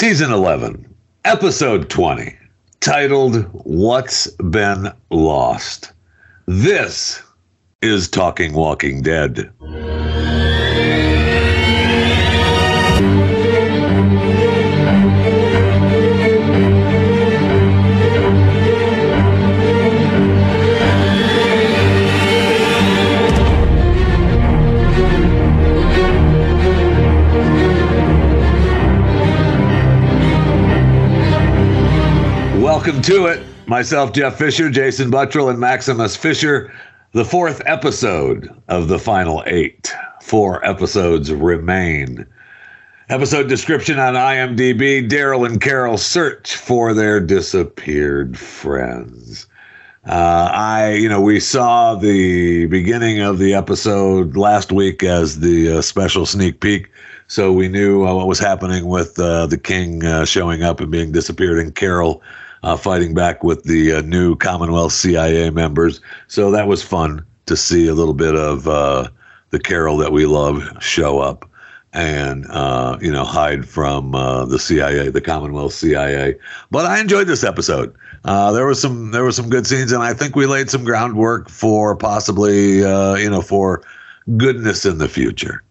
Season 11, Episode 20, titled What's Been Lost. This is Talking Walking Dead. Welcome to it. Myself, Jeff Fisher, Jason Buttrill, and Maximus Fisher. The fourth episode of the final eight. Four episodes remain. Episode description on IMDb Daryl and Carol search for their disappeared friends. Uh, I, you know, we saw the beginning of the episode last week as the uh, special sneak peek, so we knew uh, what was happening with uh, the king uh, showing up and being disappeared, and Carol uh, fighting back with the uh, new Commonwealth CIA members. So that was fun to see a little bit of uh, the Carol that we love show up and uh, you know hide from uh, the CIA, the Commonwealth CIA. But I enjoyed this episode. Uh, there was some there was some good scenes, and I think we laid some groundwork for possibly you know for goodness in the future.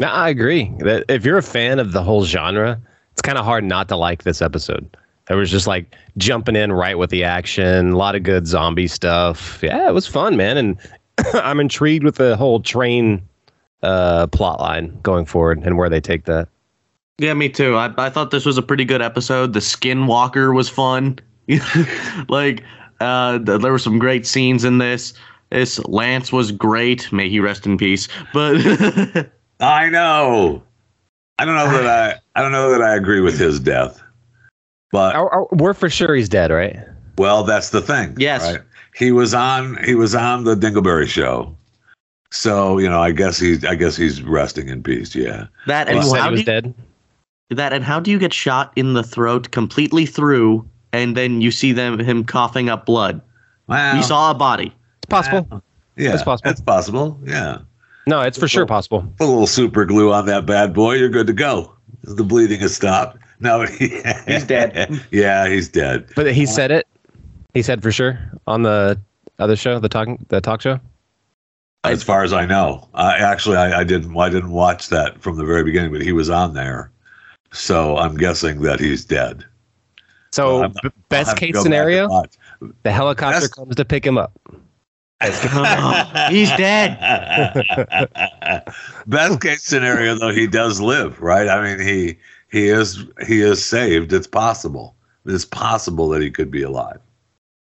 No, I agree that if you're a fan of the whole genre, it's kind of hard not to like this episode. It was just like jumping in right with the action, a lot of good zombie stuff. Yeah, it was fun, man, and I'm intrigued with the whole train uh, plot line going forward and where they take that. Yeah, me too. I, I thought this was a pretty good episode. The Skinwalker was fun. like, uh, th- there were some great scenes in this. This Lance was great. May he rest in peace. But I know. I don't know that I I don't know that I agree with his death. But Are- are- we're for sure he's dead, right? well, that's the thing. Yes. right? He was on he was on the Dingleberry show. So, you know, I guess he's I guess he's resting in peace, yeah. that And and he said how he was you, dead. that and how do you get shot in the throat completely through, and then you see them him coughing up blood? Well, You saw a body. It's possible. Uh, yeah, it's possible. It's possible. Yeah. No, it's for sure Well- possible. Put a little super glue on that bad boy, you're good to go. The bleeding has stopped. No, He's dead. yeah, he's dead. But he uh, said it. He said for sure on the other show, the talking, the talk show. As far as I know, I actually I, I didn't I didn't watch that from the very beginning, but he was on there, so I'm guessing that he's dead. So I'm- best case go back and scenario, the helicopter Best- comes to pick him up. He's dead. Best case scenario, though, he does live, right? I mean, he he is he is saved. It's possible. It's possible that he could be alive.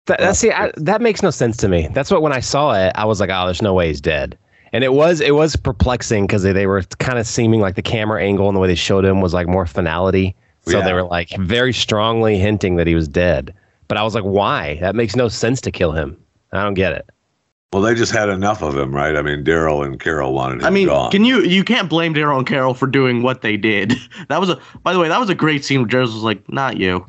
That, that see, I, that makes no sense to me. That's what when I saw it, I was like, "Oh, there's no way he's dead." And it was it was perplexing because they, they were kind of seeming like the camera angle and the way they showed him was like more finality. So Yeah. they were like very strongly hinting that he was dead. But I was like, "Why? That makes no sense to kill him." I don't get it. Well, they just had enough of him, right? I mean, Daryl and Carol wanted him I mean, gone. can you you can't blame Daryl and Carol for doing what they did. That was a by the way, that was a great scene where Daryl was like, not you.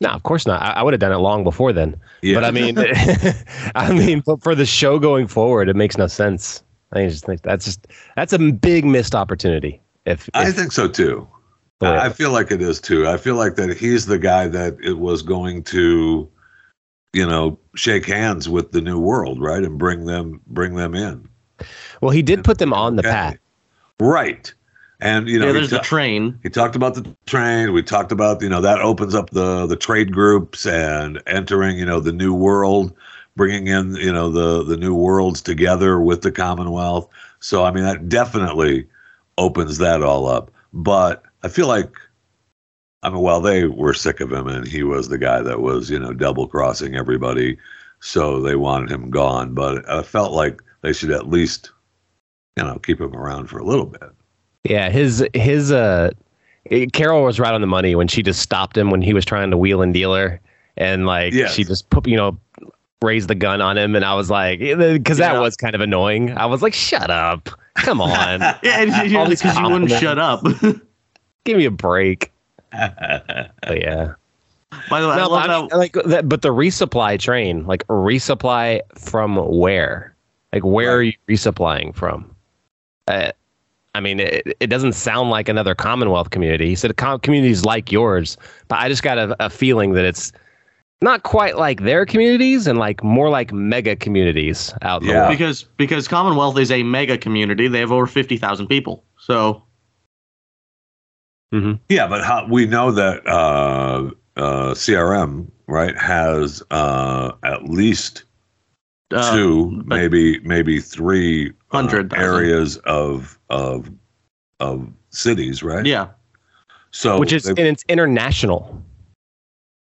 No, of course not. I, I would have done it long before then. yeah. But I mean, I mean, but for the show going forward, it makes no sense. I just think that's just that's a big missed opportunity. If, I think so too. Oh, I I feel like it is too. I feel like that he's the guy that it was going to, you know, shake hands with the new world, right, and bring them bring them in. well, he did put them on the Okay. path. Right. And you know, yeah, he there's the train. he talked about the train. We talked about you know that opens up the the trade groups and entering you know the new world, bringing in you know the the new worlds together with the Commonwealth. So I mean that definitely opens that all up. But I feel like I mean well they were sick of him and he was the guy that was you know double crossing everybody, so they wanted him gone. But I felt like they should at least you know keep him around for a little bit. Yeah, his his uh, Carol was right on the money when she just stopped him when he was trying to wheel and deal her, and like Yes. she just put you know raised the gun on him, and I was like, because that Yeah. was kind of annoying. I was like, shut up, come on, Yeah, and All these because you wouldn't shut up. give me a break. But yeah. By the way, I No, love but, I mean, how like that, but the resupply train, like resupply from where? Like where are you resupplying from? Uh, I mean, it, it doesn't sound like another Commonwealth community. He said com- communities like yours, but I just got a, a feeling that it's not quite like their communities and like more like mega communities out in the Yeah. world. because because Commonwealth is a mega community. They have over fifty thousand people. So Yeah, but how, we know that uh, uh, CRM right has uh, at least uh, two, maybe maybe three hundred uh, areas of of of cities, right? yeah, So which is they- and it's international,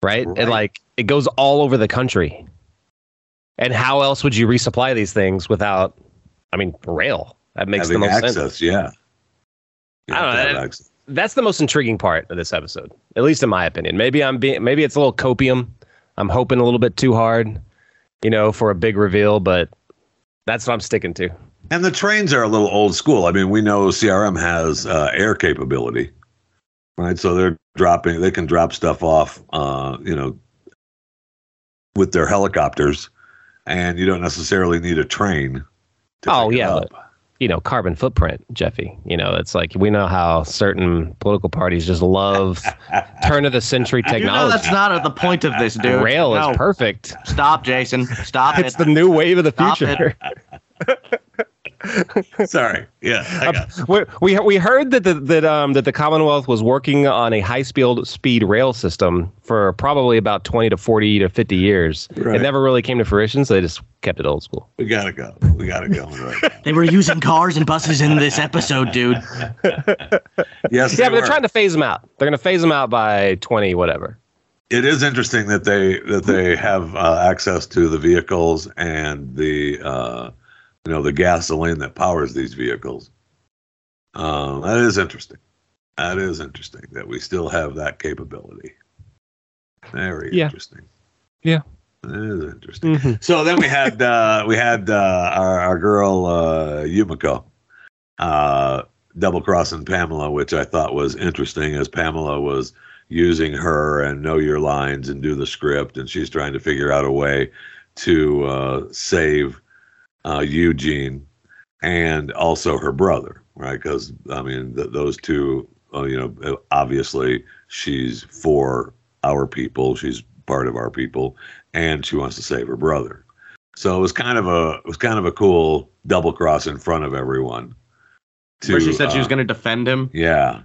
right? Right. And like it goes all over the country. And how else would you resupply these things without? I mean, rail. That makes the most access, sense. yeah. You I don't know, that- access. That's the most intriguing part of this episode, at least in my opinion. Maybe I'm being, maybe it's a little copium. I'm hoping a little bit too hard, you know, for a big reveal, but that's what I'm sticking to. And the trains are a little old school. I mean, we know CRM has uh, air capability, right? So they're dropping, they can drop stuff off, uh, you know, with their helicopters, and you don't necessarily need a train. To Oh, yeah, up. You know, carbon footprint, Jeffy. You know, it's like we know how certain political parties just love turn of the century you know technology. that's not at the point of this, dude. Rail No. is perfect. Stop, Jason. Stop It's it. the new wave of the Stop future. Sorry, yeah, I got we, we we heard that the that um that the Commonwealth was working on a high speed speed rail system for probably about twenty to forty to fifty years. Right. It never really came to fruition, so they just kept it old school. we gotta go. We gotta go right. They were using cars and buses in this episode, dude. Yes, Yeah, they but they're trying to phase them out. They're going to phase them out by twenty whatever. it is interesting that they that they have uh, access to the vehicles and the uh, you know the gasoline that powers these vehicles. Um, that is interesting. That is interesting that we still have that capability. Very Yeah. interesting. Yeah. That is interesting. So then we had uh, we had uh, our our girl uh, Yumiko uh, double crossing Pamela, which I thought was interesting, as Pamela was using her and know your lines and do the script, and she's trying to figure out a way to uh, save uh, Eugene and also her brother, right? Because I mean, th- those two, uh, you know, obviously she's for our people, she's part of our people, and she wants to save her brother. So it was kind of a it was kind of a cool double cross in front of everyone. Where she said she was uh, going to defend him. Yeah,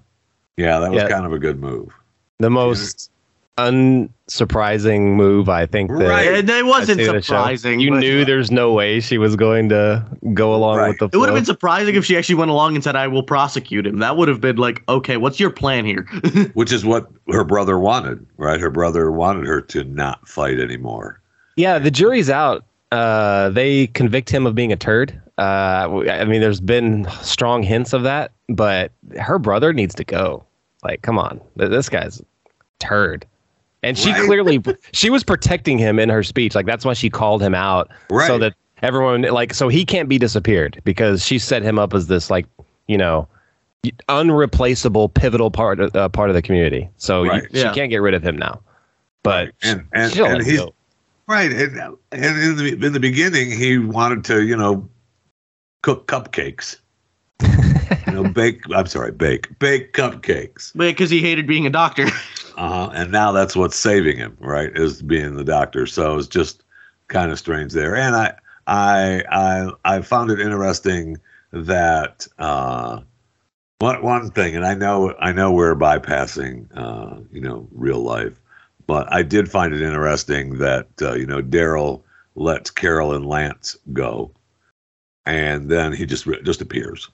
yeah, that was Yeah. kind of a good move. The most unsurprising move, I think. That Right. It, it wasn't I'd say the show. surprising. You but- knew there's no way she was going to go along Right. with the. It would have been surprising if she actually went along and said, "I will prosecute him." That would have been like, okay, what's your plan here? Which is what her brother wanted, right? Her brother wanted her to not fight anymore. Yeah, the jury's out. Uh, they convict him of being a turd. Uh, I mean, there's been strong hints of that, but her brother needs to go. Like, come on, this guy's turd. And she Right. clearly she was protecting him in her speech. Like that's why she called him out, Right. so that everyone like so he can't be disappeared because she set him up as this like you know unreplaceable pivotal part of, uh, part of the community. So you- Right. she can't get rid of him now. But And and, she'll and let he's go. right. And, and in the in the beginning, he wanted to, you know, cook cupcakes. you know, bake. I'm sorry, bake bake cupcakes. Because he hated being a doctor. Uh-huh. And now that's what's saving him, right? Is being the doctor. So it's just kind of strange there. And I I I I found it interesting that uh one one thing, and I know I know we're bypassing uh, you know, real life, but I did find it interesting that uh, you know, Daryl lets Carol and Lance go, and then he just just appears.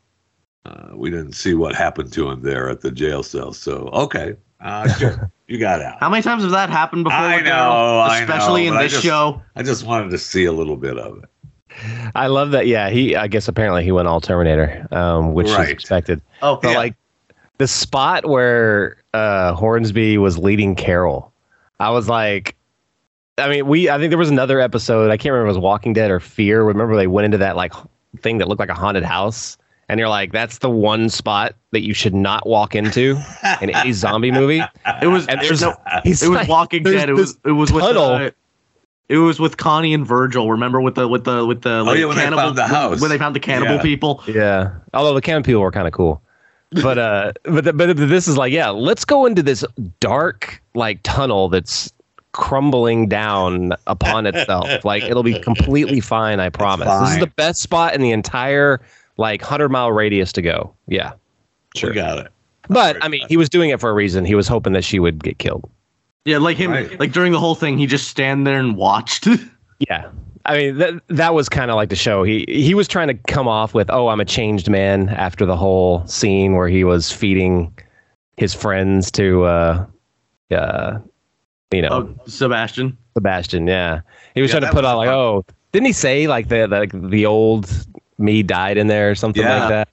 Uh, we didn't see what happened to him there at the jail cell. So okay, uh, sure, you got out. How many times has that happened before? I with know, Daryl? I especially know, in but I this just- show. I just wanted to see a little bit of it. I love that. Yeah, he. I guess apparently he went all Terminator, um, which Right. is expected. Oh, But Yeah. like the spot where uh, Hornsby was leading Carol, I was like, I mean, we. I think there was another episode. I can't remember if it was Walking Dead or Fear. Remember they went into that like thing that looked like a haunted house, and you're like, that's the one spot that you should not walk into in any zombie movie. it was. And there's there's no. he's It was like- Walking Dead. It was. It was with. tunnel. Uh, it was with Connie and Virgil. Remember with the with the with the like Oh, yeah, when they cannibal found the house. when they found the cannibal Yeah. people. Yeah. Although the cannibal people were kind of cool. but uh, but the, but this is like, yeah, let's go into this dark like tunnel that's crumbling down upon itself. like it'll be completely fine, I promise. This is the best spot in the entire like hundred mile radius to go. Yeah, Sure. got it. but Right. I mean, he was doing it for a reason. He was hoping that she would get killed. Yeah, like him. Right. Like during the whole thing, he just stand there and watched. Yeah. I mean that that was kind of like the show. He he was trying to come off with, "Oh, I'm a changed man" after the whole scene where he was feeding his friends to uh uh you know, oh, Sebastian. Sebastian, yeah. He was Yeah, trying to put was on like, fun. "Oh, didn't he say like the like the old me died in there or something Yeah. like that?"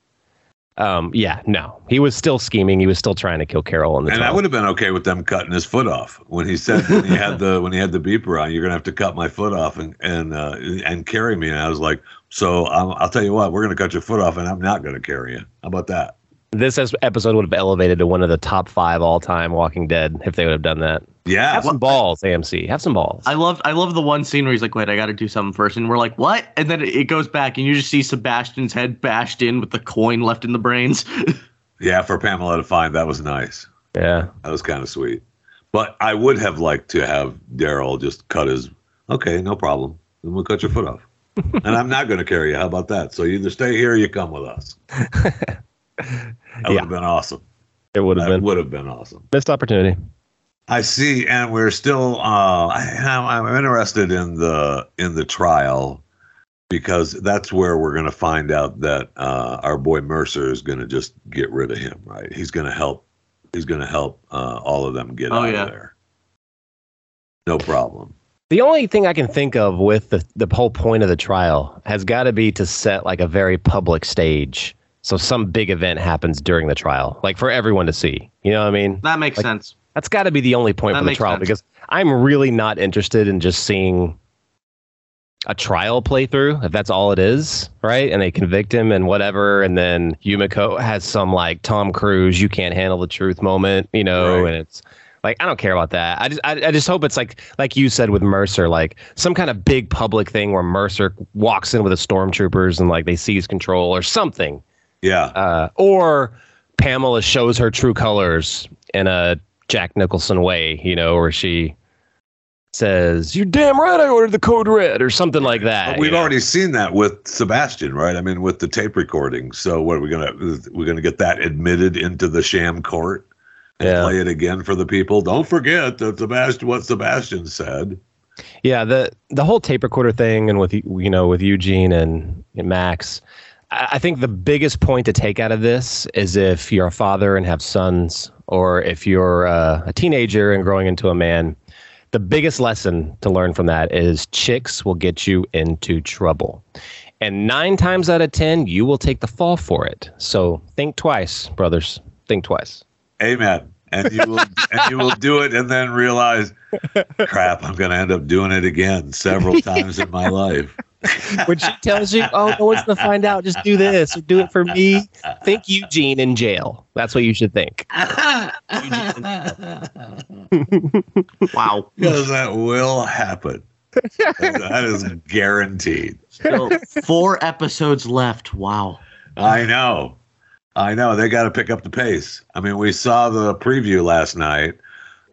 Um yeah, no. He was still scheming. He was still trying to kill Carol in the And I would have been okay with them cutting his foot off when he said when he had the when he had the beeper on. You're gonna have to cut my foot off and and uh, and carry me. And I was like, so i I'll tell you what, we're gonna cut your foot off, and I'm not gonna carry you. How about that? This episode would have elevated to one of the top 5 all-time Walking Dead if they would have done that. Yeah, Have some balls, AMC. Have some balls. I love I love the one scene where he's like, "Wait, I got to do something first. and we're like, "What?" And then it goes back, and you just see Sebastian's head bashed in with the coin left in the brains. yeah. For Pamela to find that was nice. yeah. That was kind of sweet. But I would have liked to have Daryl just cut his. Okay, no problem. Then we'll cut your foot off. and I'm not going to carry you. How about that? So you either stay here or you come with us. That would Yeah. have been awesome. It would have That been would have been awesome. missed opportunity. I see, and we're still. Uh, I, I'm interested in the in the trial because that's where we're going to find out that uh, our boy Mercer is going to just get rid of him. Right? He's going to help. He's going to help uh, all of them get Oh, out yeah. of there. No problem. The only thing I can think of with the, the whole point of the trial has got to be to set like a very public stage. So some big event happens during the trial, like for everyone to see. You know what I mean? that makes Like- sense. That's got to be the only point That for the trial sense. because I'm really not interested in just seeing a trial playthrough if that's all it is, right? And they convict him and whatever, and then Yumiko has some like Tom Cruise, you can't handle the truth moment, you know, Right. and it's like I don't care about that. I just I, I just hope it's like like you said with Mercer, like some kind of big public thing where Mercer walks in with the stormtroopers and like they seize control or something Yeah. uh, or Pamela shows her true colors in a Jack Nicholson way, you know, where she says, "You're damn right, I ordered the code red," or something like that. But we've know? already seen that with Sebastian, right? I mean, with the tape recording. So what are we gonna we're gonna get that admitted into the sham court and Yeah. play it again for the people? Don't forget that Sebastian what Sebastian said. Yeah, the the whole tape recorder thing, and with you know with Eugene and, and Max, I, think the biggest point to take out of this is if you're a father and have sons, or if you're uh, a teenager and growing into a man. The biggest lesson to learn from that is chicks will get you into trouble. And nine times out of 10, you will take the fall for it. So think twice, brothers. Think twice. Amen. And you will and you will do it and then realize, crap, I'm gonna end up doing it again several times in my life. Which tells you, oh, no one's going to find out. Just do this or do it for me. Think Eugene in jail. That's what you should think. Wow. Because that will happen. that is guaranteed. Still four episodes left. Wow. Uh, I know. I know. They got to pick up the pace. I mean, we saw the preview last night,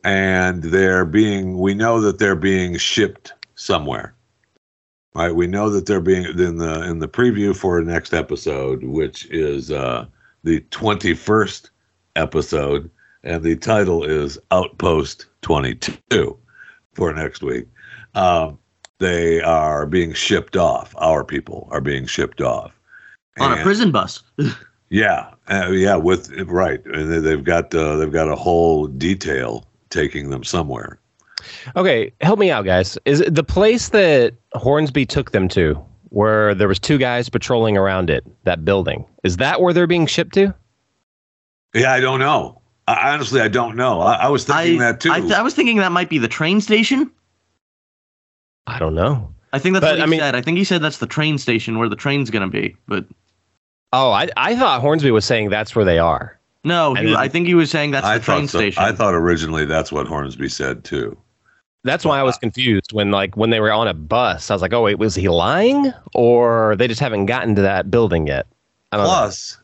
and they're being, we know that they're being shipped somewhere. Right? We know that they're being in the in the preview for next episode, which is uh the 21st episode, and the title is Outpost 22 for next week. Um, they are being shipped off. Our people are being shipped off On a prison bus. yeah, uh, yeah, with right, and they- they've got uh, they've got a whole detail taking them somewhere. Okay, help me out, guys. Is it the place that Hornsby took them to, where there was two guys patrolling around it, that building? Is that where they're being shipped to? Yeah, I don't know. I, honestly, I don't know. I, I was thinking I, that too. I, th- I was thinking that might be the train station. I don't know. I think that's But, what he I mean- said. I think he said that's the train station where the train's gonna be. But Oh, I I thought Hornsby was saying that's where they are. no, he, then- I think he was saying that's I the train so. station. I thought originally that's what Hornsby said too. That's why I was uh, confused when like when they were on a bus. I was like, oh wait, was he lying or they just haven't gotten to that building yet? I don't know. Plus,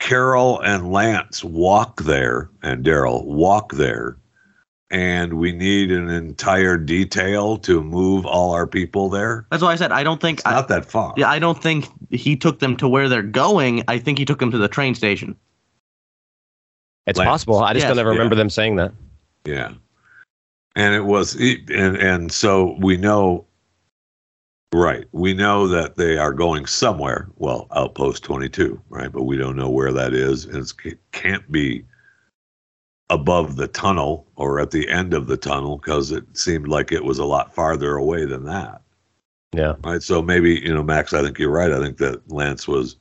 Carol and Lance walk there, and Daryl walk there, and we need an entire detail to move all our people there. That's why I said I don't think. It's I, not that far. yeah, I don't think he took them to where they're going. I think he took them to the train station. It's Lance. possible. I just Yes, don't ever yeah. remember them saying that. Yeah. And it was and and so we know right. We know that they are going somewhere. Well, outpost 22, right? But we don't know where that is and it can't be above the tunnel or at the end of the tunnel because it seemed like it was a lot farther away than that. Yeah. Right? So maybe, you know, Max, I think you're right. I think that Lance was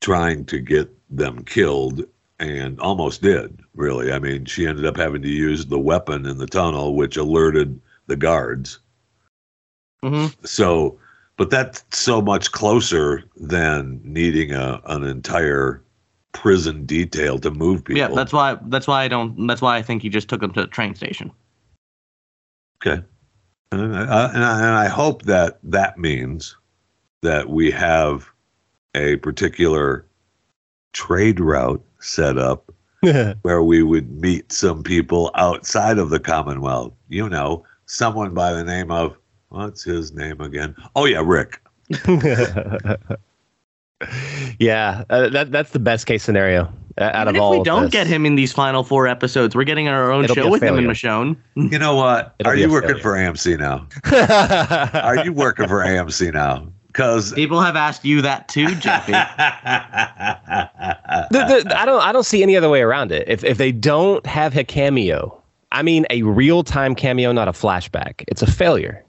trying to get them killed and almost did, really. I mean, she ended up having to use the weapon in the tunnel, which alerted the guards. hmm So, but that's so much closer than needing a an entire prison detail to move people. Yeah, that's why. That's why I don't. That's why I think he just took them to the train station. okay. And I, and I, and I hope that that means that we have a particular trade route set up where we would meet some people outside of the Commonwealth. You know, someone by the name of what's his name again? Oh yeah, Rick. yeah, uh, that that's the best case scenario uh, out Even of all. if we of don't this. get him in these final four episodes, we're getting our own It'll show a with him and failure. Michonne. You know what? It'll Are you working failure. for AMC now? Are you working for AMC now? Because People have asked you that too, JP. The- the- I don't. I don't see any other way around it. If if they don't have a cameo, I mean a real time cameo, not a flashback. It's a failure.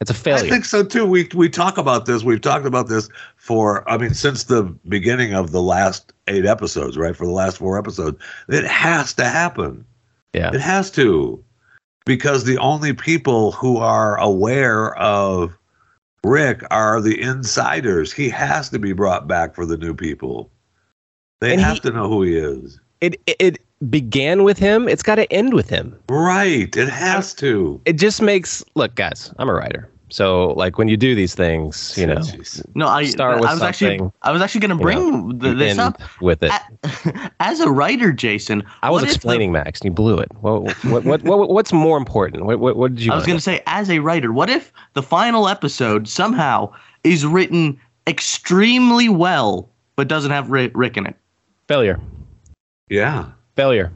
It's a I failure. I think so too. We we talk about this. We've talked about this for I mean since the beginning of the last eight episodes, right? For the last four episodes, it has to happen. yeah. It has to, because the only people who are aware of Rick are the insiders. He has to be brought back for the new people. They And have he- to know who he is. It it began with him. It's got to end with him. Right. It has uh, to. It just makes look, guys. I'm a writer, so like when you do these things, you know, No, I. Start with I was actually. I was actually going to you know, bring this up with it. As a writer, Jason. I was what if the- explaining, Max, and you blew it. What, what, what, what, what's more important? What, what, what did you? I was going to say, as a writer, what if the final episode somehow is written extremely well, but doesn't have Rick, Rick in it? failure. Yeah. failure.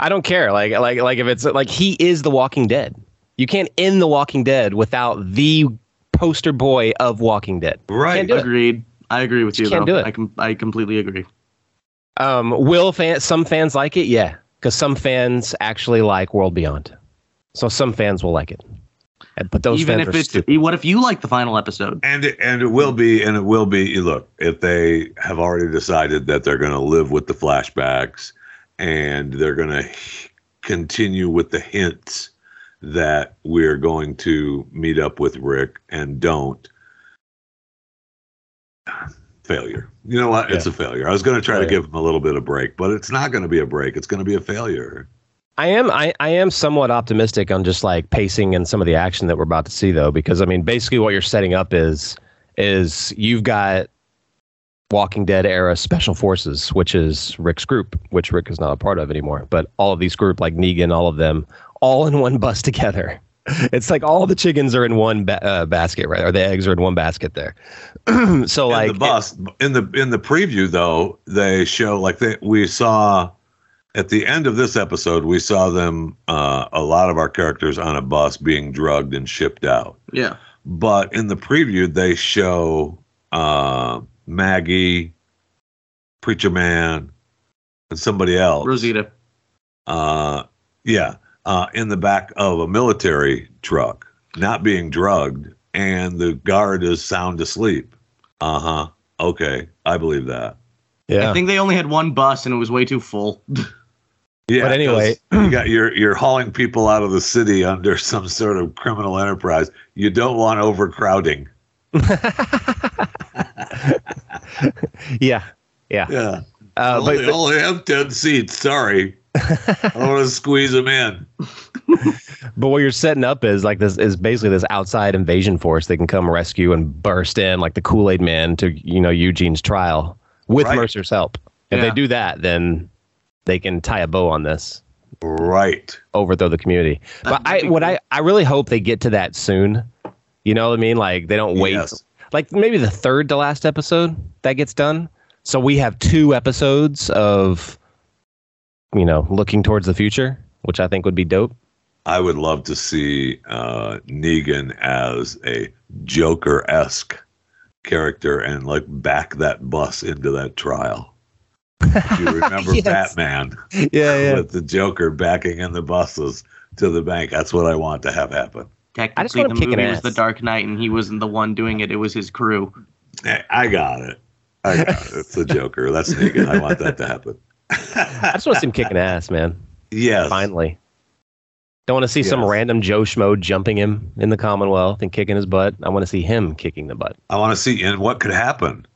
I don't care. Like like like if it's like he is the Walking Dead. You can't end the Walking Dead without the poster boy of Walking Dead. Right. Can't it. Agreed. I agree with you. Just can't though. do it. I com- I completely agree. Um, will fan some fans like it? Yeah, because some fans actually like World Beyond, so some fans will like it. And- But those Even fans if are it's stupid. what if you like the final episode? And it, and it will be and it will be look if they have already decided that they're going to live with the flashbacks and they're going to continue with the hints that we're going to meet up with Rick and don't failure. You know what? It's a failure. I was going to try to give him a little bit of break, but it's not going to be a break. It's going to be a failure. I am I, I am somewhat optimistic on just like pacing and some of the action that we're about to see though, because I mean basically what you're setting up is is you've got Walking Dead era special forces, which is Rick's group, which Rick is not a part of anymore. But all of these group like Negan, all of them, all in one bus together. It's like all the chickens are in one ba- uh, basket, right? Or the eggs are in one basket there. so like the bus in the in the preview though they show like they we saw at the end of this episode we saw them uh, a lot of our characters on a bus being drugged and shipped out Yeah. but in the preview they show uh, maggie preacher man and somebody else Rosita. uh, yeah, uh, in the back of a military truck, not being drugged, and the guard is sound asleep. Uh huh. Okay, I believe that. yeah. I think they only had one bus and it was way too full. Yeah. But anyway- you got you're you're hauling people out of the city under some sort of criminal enterprise. You don't want overcrowding. yeah. Yeah. Yeah. Uh, only, but only have ten seats. Sorry. I don't want to squeeze them in. But what you're setting up is like this is basically this outside invasion force that can come rescue and burst in like the Kool Aid Man to you know Eugene's trial with Right. Mercer's help. If Yeah. they do that, then they can tie a bow on this, Right. overthrow the community. But I what. I I really hope they get to that soon. You know what I mean? Like they don't wait. Yes. Like maybe the third to last episode that gets done. So we have two episodes of you know, looking towards the future, which I think would be dope. I would love to see uh, Negan as a Joker esque character and like back that bus into that trial. If you remember Yes. Batman Yeah, with the Joker backing in the buses to the bank. That's what I want to have happen. Technically, want the movie was The. Dark Knight, and he wasn't the one doing it. It was his crew. I got it. I got it. It's the Joker. That's Negan. I want that to happen. I just want to see him kicking ass, man. yes. Finally. Don't want to see some random Joe Schmo jumping him in the Commonwealth and kicking his butt. I want to see him kicking the butt. I want to see, and what could happen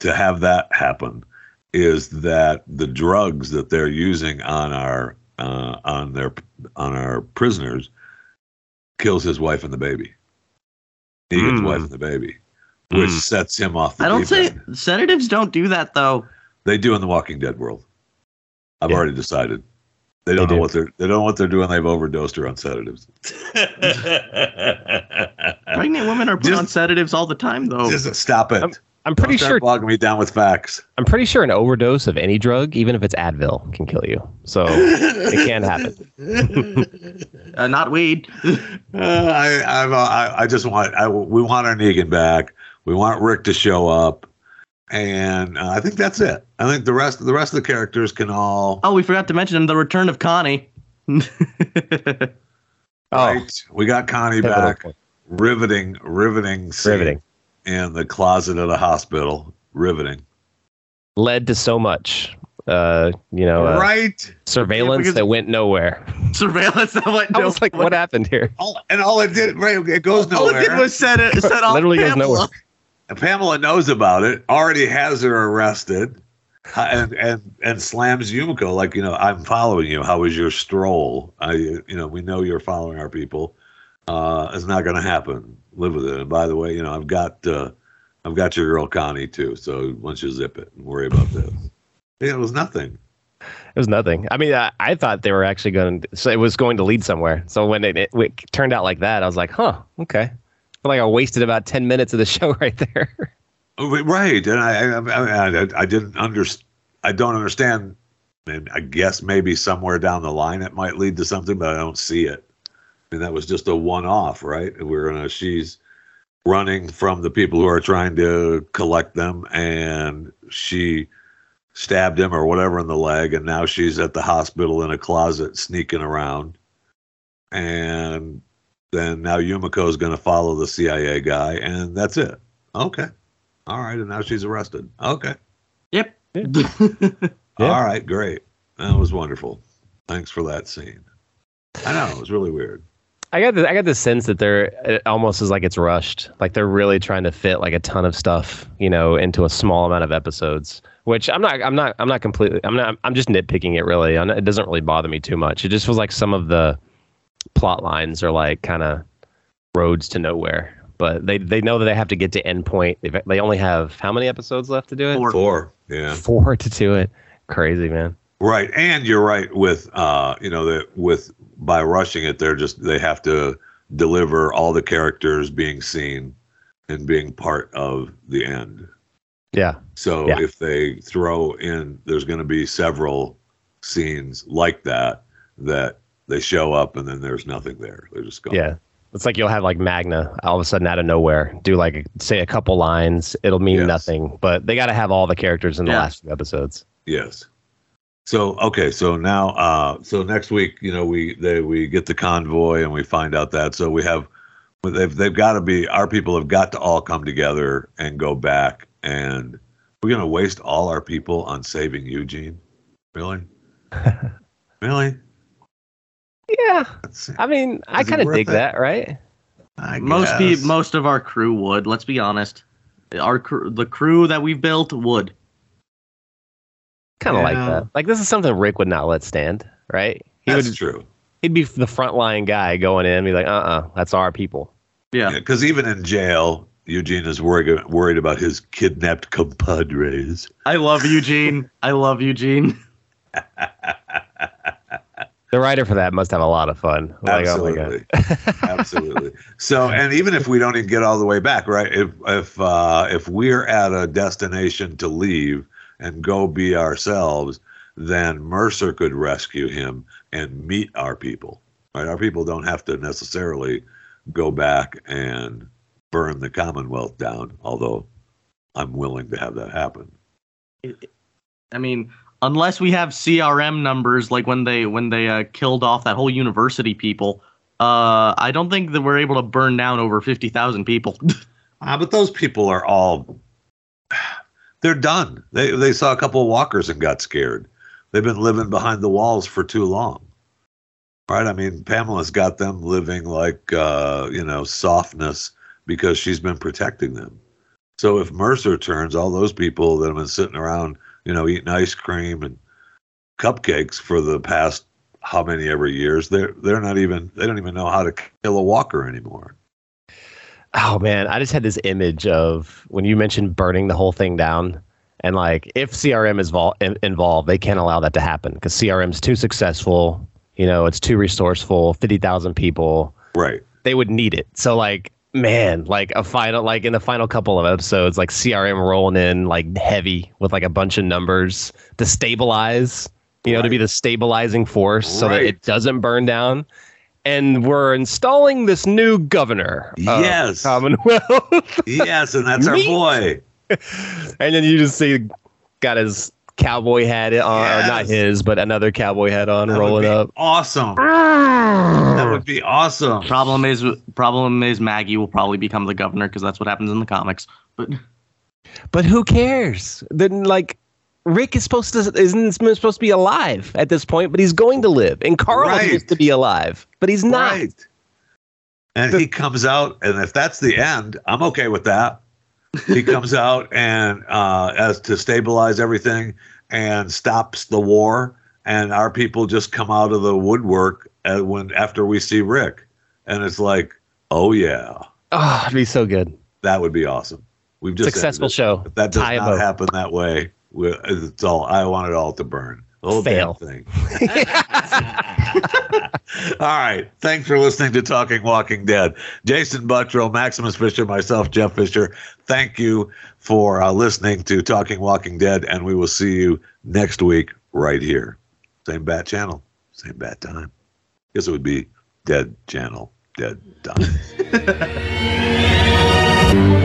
to have that happen is that the drugs that they're using on our uh, on their on our prisoners kills his wife and the baby. Negan's Mm. wife and the baby, which Mm. sets him off. The I don't say end. sedatives don't do that though. they do in the Walking Dead world. I've Yeah. already decided. They don't They know do. what they're they don't know what they're doing. They've overdosed her on sedatives. Pregnant women are put Just- on sedatives all the time though. Just stop it. I'm- I'm pretty Don't start sure bogging me down with facts. I'm pretty sure an overdose of any drug, even if it's Advil, can kill you. So it can happen. uh, not weed. Uh, I, I've, uh, I, I just want, I, we want our Negan back. We want Rick to show up, and uh, I think that's it. I think the rest, the rest of the characters can all. oh, we forgot to mention the return of Connie. Oh, Right. We got Connie pivotal back. point. Riveting, riveting, scene riveting. in the closet of the hospital. Riveting. Led to so much, uh, you know, uh, right. surveillance because- that went nowhere. Surveillance. That went Nowhere. I was like, what happened here? All, and all it did, right? It goes nowhere. All it did was set it set off. Literally goes nowhere. Pamela knows about it, already has her arrested, uh, and and and slams Yumiko like you know I'm following you. How was your stroll? I you know we know you're following our people. Uh, it's not going to happen. Live with it. And by the way, you know I've got uh, I've got your girl Connie too. So don't you zip it and worry about this? Yeah, it was nothing. It was nothing. I mean, I, I thought they were actually going to, so it was going to lead somewhere. So when it, it, it turned out like that, I was like, huh, okay. Like I wasted about 10 minutes of the show right there. Oh, right, and I I, I, I, I didn't understand. I don't understand. And I guess maybe somewhere down the line it might lead to something, but I don't see it. And that was just a one-off, right? We're in a she's running from the people who are trying to collect them, and she stabbed him or whatever in the leg, and now she's at the hospital in a closet sneaking around, and then now Yumiko's going to follow the CIA guy, and that's it. Okay. All right, and now she's arrested. Okay. Yep. Yeah. All right, great. That was wonderful. Thanks for that scene. I know it was really weird. I got the, I got the sense that they're it almost is like it's rushed. Like they're really trying to fit like a ton of stuff, you know, into a small amount of episodes. Which I'm not I'm not I'm not completely I'm not I'm just nitpicking it really. I'm not- It doesn't really bother me too much. It just feels like some of the plot lines are like kind of roads to nowhere. But they they know that they have to get to end point. They've, they only have how many episodes left to do it? Four. Four. Yeah. Four to do it. Crazy man. Right. And you're right with uh, you know, that with by rushing it, they're just they have to deliver all the characters being seen and being part of the end. Yeah. So Yeah. if they throw in, there's going to be several scenes like that that they show up and then there's nothing there. They're just gone. Yeah. It's like you'll have like Magna all of a sudden out of nowhere do like say a couple lines. It'll mean Yes. nothing, but they got to have all the characters in the Yeah. last few episodes. Yes. So okay, so now uh so next week, you know, we they we get the convoy and we find out that so we have they've they've got to be our people have got to all come together and go back and we're going to waste all our people on saving Eugene. Really? really? Yeah. That's, I mean, I Is it kind of dig it? that, right? I most guess. people, most of our crew would. Let's be honest. Our crew, the crew that we've built would. Kind of like that. Like this is something Rick would not let stand, right? He That's would true. he'd be the frontline guy going in and be like, "Uh-uh, that's our people." Yeah. because even in jail, Eugene is worried worried about his kidnapped compadres. I love Eugene. I love Eugene. The writer for that must have a lot of fun. Like, oh my God. Absolutely, absolutely. So, and even if we don't even get all the way back, right? If if uh, if we're at a destination to leave and go be ourselves, then Mercer could rescue him and meet our people. Right? Our people don't have to necessarily go back and burn the Commonwealth down, although I'm willing to have that happen. I mean, unless we have CRM numbers like when they when they uh, killed off that whole university people, uh, I don't think that we're able to burn down over fifty thousand people. Ah, but those people are all they're done. They they saw a couple of walkers and got scared. They've been living behind the walls for too long. Right? I mean, Pamela's got them living like uh, you know, softness because she's been protecting them. So if Mercer turns, all those people that have been sitting around, you know, eating ice cream and cupcakes for the past how many ever years, they're they're not even they don't even know how to kill a walker anymore. Oh man, I just had this image of when you mentioned burning the whole thing down, and like if CRM is vol- in- involved, they can't allow that to happen because CRM's too successful. You know, it's too resourceful. Fifty thousand people, Right. they would need it. So like, man, like a final, like in the final couple of episodes, like CRM rolling in like heavy with like a bunch of numbers to stabilize. You know, to be the stabilizing force so that it doesn't burn down. And we're installing this new governor. Yes. Commonwealth. Yes, and that's our boy. and then you just see got his cowboy hat on, or not his, but another cowboy hat on, That would rolling be up. Awesome. Ah. That would be awesome. problem is problem is Maggie will probably become the governor because that's what happens in the comics. But But who cares? Then like Rick is supposed to isn't supposed to be alive at this point, but he's going to live. And Carl Right. is supposed to be alive, but he's not. Right. And he comes out, and if that's the end, I'm okay with that. He comes out and uh, as to stabilize everything and stops the war, and our people just come out of the woodwork uh, when after we see Rick, and it's like, oh yeah, Oh, it'd be so good. that would be awesome. We've just Successful show. If that does Tie not happen that way, it's all. I want it all to burn. The whole Fail. damn thing. all right. Thanks for listening to Talking Walking Dead. Jason Buttrell, Maximus Fisher, myself, Jeff Fisher. Thank you for uh, listening to Talking Walking Dead, and we will see you next week right here. Same bat channel, same bat time. Guess it would be dead channel, dead time.